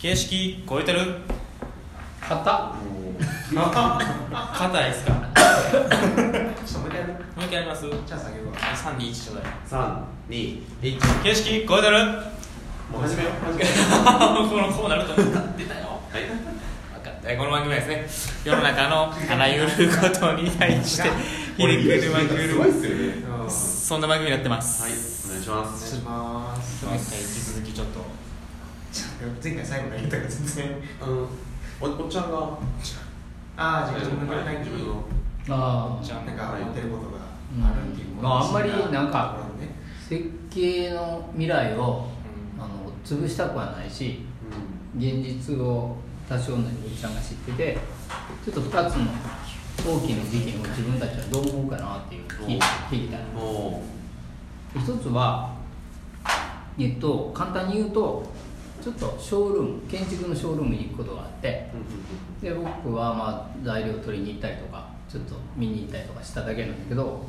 形式超えてる？硬 硬いですか？もちょっともう一回やる。う一回やります？じゃあ下げるわ321ちょうだい。三二一。形式超えてる？もう始めよう。このこうなると思った出たよ。うはい。この番組はですね世の中のあらゆることに対してひねくるまくすごいっるすよね。そんな番組になってます。はい。お願いしまお願いすします引き続きちょっと前回最後何言ったか全然。うん。おおっちゃんが。ああ自分のはい自分のあじゃあなんか思ってることがあるっていううん。まああんまりなんか設計の未来をうん。あの潰したくはないし現実を多少なりおっちゃんが知っててちょっと2つの大きな事件を自分たちはどう思うかなっていう聞い聞いた。うんお一つはえっと簡単に言うとちょっとショールーム建築のショールームに行くことがあってで僕はまあ材料取りに行ったりとかちょっと見に行ったりとかしただけなんだけど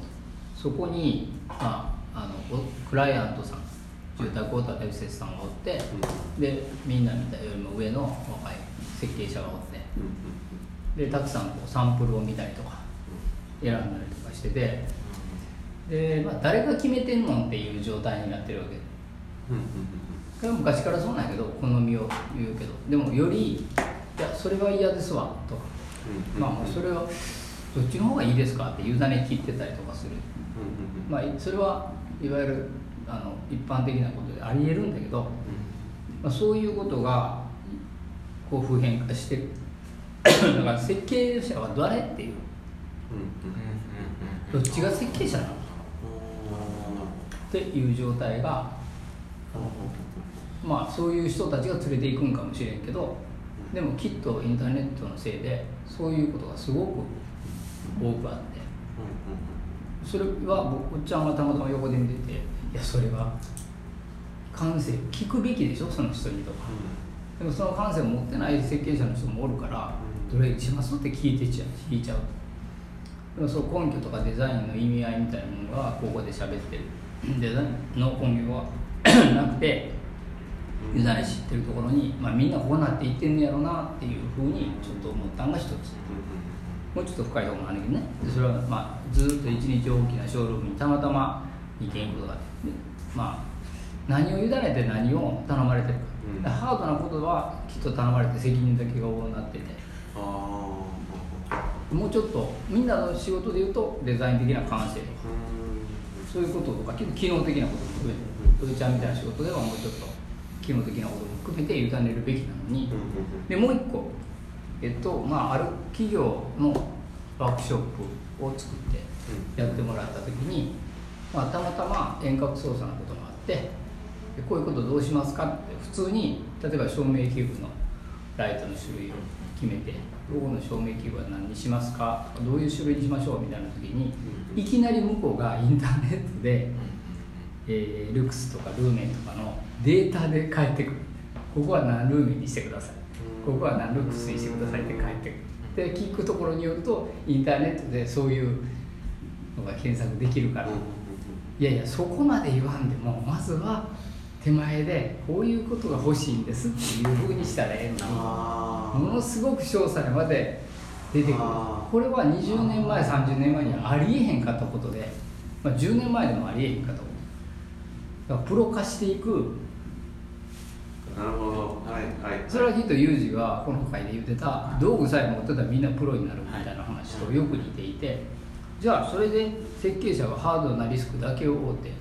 そこに、まあ、あのおクライアントさん住宅を建てる施設さんがおってでみんな見たよりも上の若い設計者がおってでたくさんこうサンプルを見たりとか選んだりとかしててで、まあ、誰が決めてんのっていう状態になってるわけこれは昔からそうなん。やけど好みを言うけどでもより「いやそれは嫌ですわ」とか「まあもうそれはどっちの方がいいですか?」って委ね切ってたりとかする。まあそれはいわゆるあの一般的なことでありえるんだけど、まあ、そういうことがこう普遍化してる。だから設計者は誰っていう。どっちが設計者なのっていう状態がまあそういう人たちが連れていくんかもしれんけどでもきっとインターネットのせいでそういうことがすごく多くあって。それは僕おっちゃんがたまたま横で見てていやそれは感性を聞くべきでしょ？その人にとか。でもその感性を持ってない設計者の人もおるからどれしますって聞いてちゃう聞いちゃう。でもその根拠とかデザインの意味合いみたいなものがここで喋ってる。デザインの根拠は なくてユダに知ってるところに、まあ、みんなこうなっていってんねやろなっていうふうにちょっと思ったのが一つ。もうちょっと深いところもあるんだけどね。でそれはまあずっと一日大きなショールームにたまたま行けんことがあってでまあ何を委ねて何を頼まれてるか,、うん。ハードなことはきっと頼まれて責任だけが多くなってて。もうちょっとみんなの仕事でいうとデザイン的な感性とか。そういうこととか結構機能的なことも含めておじちゃんみたいな仕事ではもうちょっと機能的なことも含めて委ねるべきなのに、でもう一個えっとまあある企業のワークショップを作ってやってもらった時に、まあ、たまたま遠隔操作のことがあってでこういうことどうしますかって普通に例えば照明器具のライトの種類を決めてどこの照明器具は何にしますかとかどういう種類にしましょうみたいな時にいきなり向こうがインターネットで、えールクスとかルーメンとかのデータで返ってくる。ここは何ルーメンにしてください。ここは何ルクスにしてくださいって返ってくる。で聞くところによるとインターネットでそういうのが検索できるから。いやいやそこまで言わんでもまずは手前でこういうことが欲しいんですっていうふうにしたらええのにものすごく詳細まで出てくる。これは20年前30年前にはありえへんかったことで、まあ、10年前でもありえへんかったことプロ化していく。なるほど。はいはいそれはきっとユージがこの回で言ってた道具さえ持ってたらみんなプロになるみたいな話とよく似ていてじゃあそれで設計者がハードなリスクだけを負って。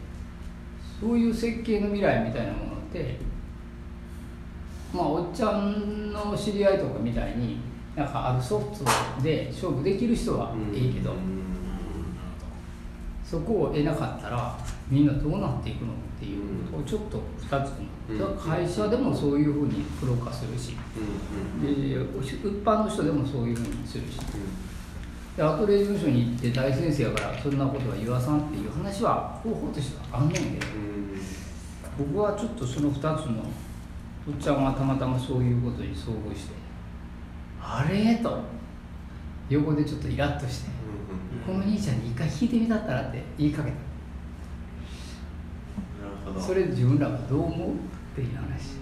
そういう設計の未来みたいなものってまあおっちゃんの知り合いとかみたいになんかあるソフトで勝負できる人はいいけどそこを得なかったらみんなどうなっていくのっていうことをちょっと2つ会社でもそういうふうにプロ化するし。で一般の人でもそういうふうにするし。でアトリエ事務所に行って大先生やからそんなことは言わさんっていう話は方法としてはあんねんけど。僕はちょっとその2つのおっちゃんはたまたまそういうことに遭遇してあれ？と横でちょっとイラッとしてこの兄ちゃんに一回弾いてみたったらって言いかけた。なるほど。それ自分らはどう思うっていう話。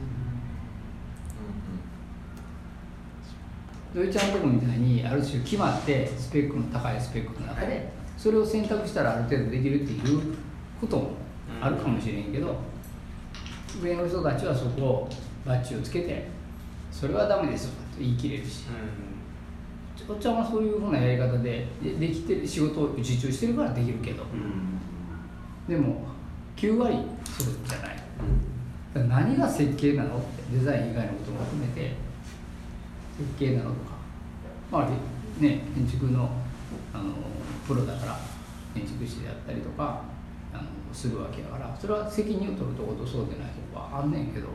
土井ちゃんのとこみたいにある種決まってスペックの高いスペックの中でそれを選択したらある程度できるっていうこともあるかもしれんけど上の人たちはそこをバッジをつけてそれはダメですよと言い切れるしおっちゃんはそういうふうなやり方ででできてる仕事を受注してるからできるけど。うんでも9割そうじゃない。だから何が設計なのってデザイン以外のことも含めて設計なのとか。まあね建築のあのプロだから建築士であったりとかあのするわけだからそれは責任を取るとことそうでないとこはあんねんけど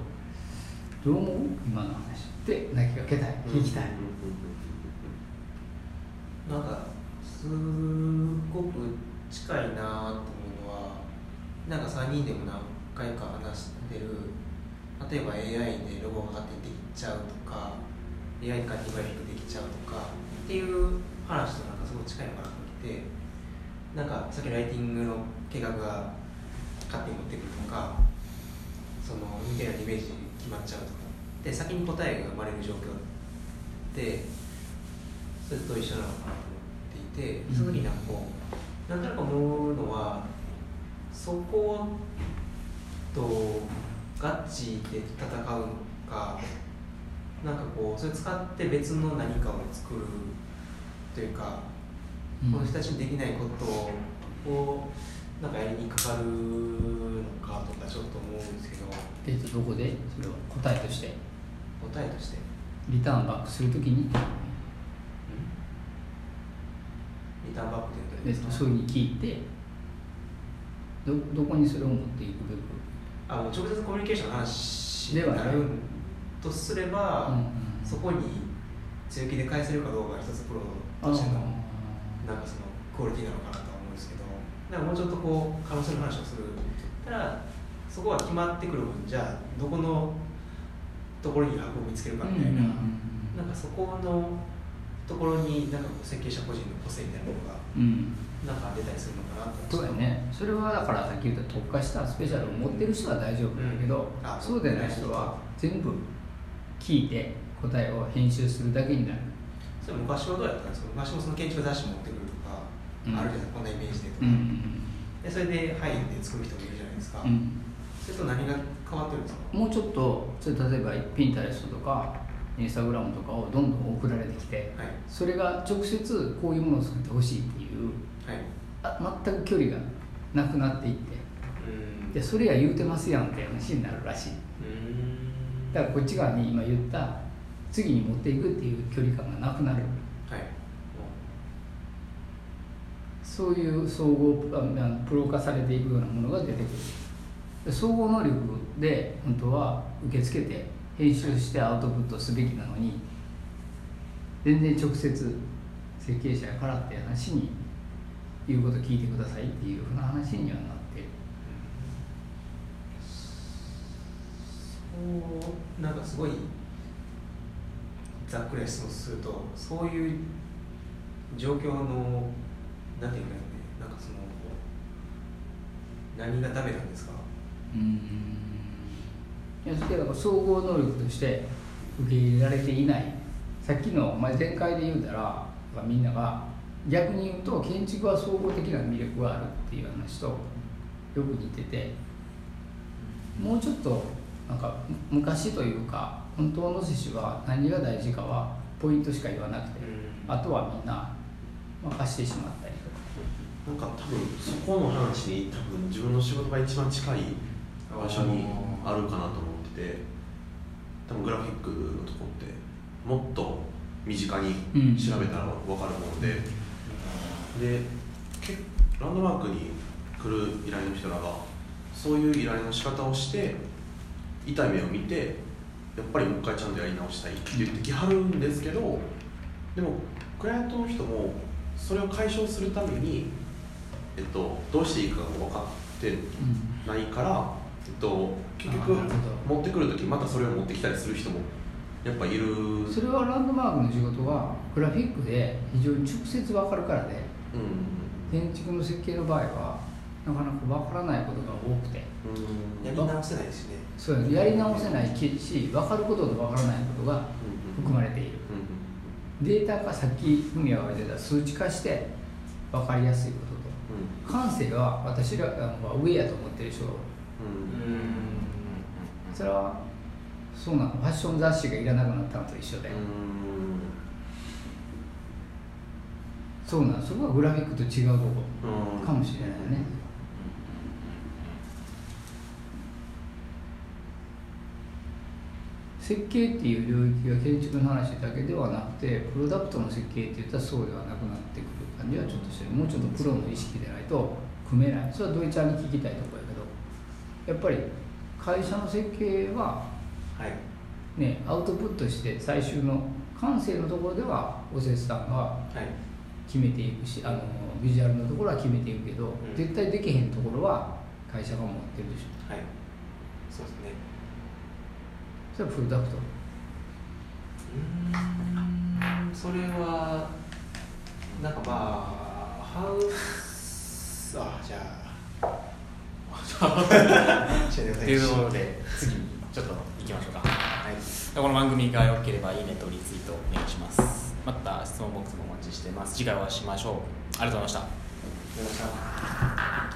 どう思う？今の話って投げかけたい。聞きたい、なんかすごく近いなと思うのはなんか3人でも何回か話してる例えば AI でロゴが勝手にできちゃうとか AI に勝手にグラフィックできちゃうとかっていう話となんかすごい近いのかなと思ってなんかさっきライティングの計画が勝手に持ってくるとかそのインテリアのイメージ決まっちゃうとかで先に答えが生まれる状況ってそれと一緒なのかなと思っていてその時になんかこうなんとなく思うのはそことガチで戦うのかなんかこうそれ使って別の何かを作るというか、この人たちにできないことをなんかやりにかかるのかとかちょっと思うんですけど。えっとどこで？それは答えとして。答えとして。リターンバックするときにリターンバックってで言うとそういうふうに聞いてどどこにそれを持っていくべく？あもう直接コミュニケーションの話ではないになるとすれば、うんうんそこに強気で返せるかどうかが一つプロあとしてのー。なんかそのクオリティなのかなとは思うんですけど。なんかもうちょっとこう可能性の話をする。たらそこは決まってくる分じゃあどこのところに楽を見つけるかみたいな、なんかそこのところになんか設計者個人の個性みたいなものがうん。なんか出たりするのかなとそうやね。それはだからさっき言った特化したスペシャルを持ってる人は大丈夫だけど、うん。あそうでない人は全部聞いて答えを編集するだけになる。それ昔はどうやったんですか？昔もその建築雑誌持ってくるとか、うん。あるじゃないこんなイメージでとか、うんでそれで入って作る人もいるじゃないですか、うん。それと何が変わってるんですか？もうちょっとそれ例えばピンタレストとかインスタグラムとかをどんどん送られてきてはい。それが直接こういうものを作ってほしいっていうはい。あ全く距離がなくなっていってうん。でそれや言うてますやんって話になるらしい。うん。だからこっち側に今言った次に持っていくっていう距離感がなくなる。はい。そういう総合ああのプロ化されていくようなものが出てくる。で総合能力で本当は受け付けて編集してアウトプットすべきなのに全然直接設計者やからって話に言うこと聞いてくださいっていうふうな話にはなって。るそうなんかすごいざっくりな質問するとそういう状況のなんていうかねなんかその何がダメなんですか？うんいやそれだから総合能力として受け入れられていない。さっきのまあ前回で言うたらみんなが逆に言うと建築は総合的な魅力があるっていう話とよく似ててもうちょっとなんかむ昔というか本当の趣旨は何が大事かはポイントしか言わなくてあとはみんな任してしまったりとか。なんか多分そこの話に多分自分の仕事が一番近い場所にあるかなと思ってて多分グラフィックのとこってもっと身近に調べたら分かるもので、でけランドマークに来る依頼の人らがそういう依頼の仕方をして痛い目を見てやっぱりもう一回ちゃんとやり直したいって言ってきはるんですけどでもクライアントの人もそれを解消するために、えっと、どうしていいかが分かってないから、と、結局持ってくる時またそれを持ってきたりする人もやっぱいる。それはランドマークの仕事はグラフィックで非常に直接分かるからでうん。建築の設計の場合はなかなか分からないことが多くて。うん。やり直せないですしね。そうやり直せないし分かることと分からないことが含まれている。データ化さっき文也が言ってた数値化して分かりやすいことと。感性は私らが上やと思ってる人がそれは。そうなの。ファッション雑誌がいらなくなったのと一緒で、そうなの。そこはグラフィックと違うとこ。うん。かもしれないね。設計っていう領域が建築の話だけではなくてプロダクトの設計って言ったらそうではなくなってくる感じはちょっとしてる。もうちょっとプロの意識でないと組めない。それは土井ちゃんに聞きたいところやっぱり会社の設計ははい。ねアウトプットして最終の感性のところではおせつさんがはい。決めていくしあのビジュアルのところは決めていくけど、ん。絶対できへんところは会社が持ってるでしょ。はい。そうですね。それはプロダクトうん。それはなんかまあハウスあじゃあというところで次にちょっと行きましょうか、はい、この番組が良ければいいねとリツイートお願いします。また質問ボックスもお待ちしてます。次回お会いしましょう。ありがとうございました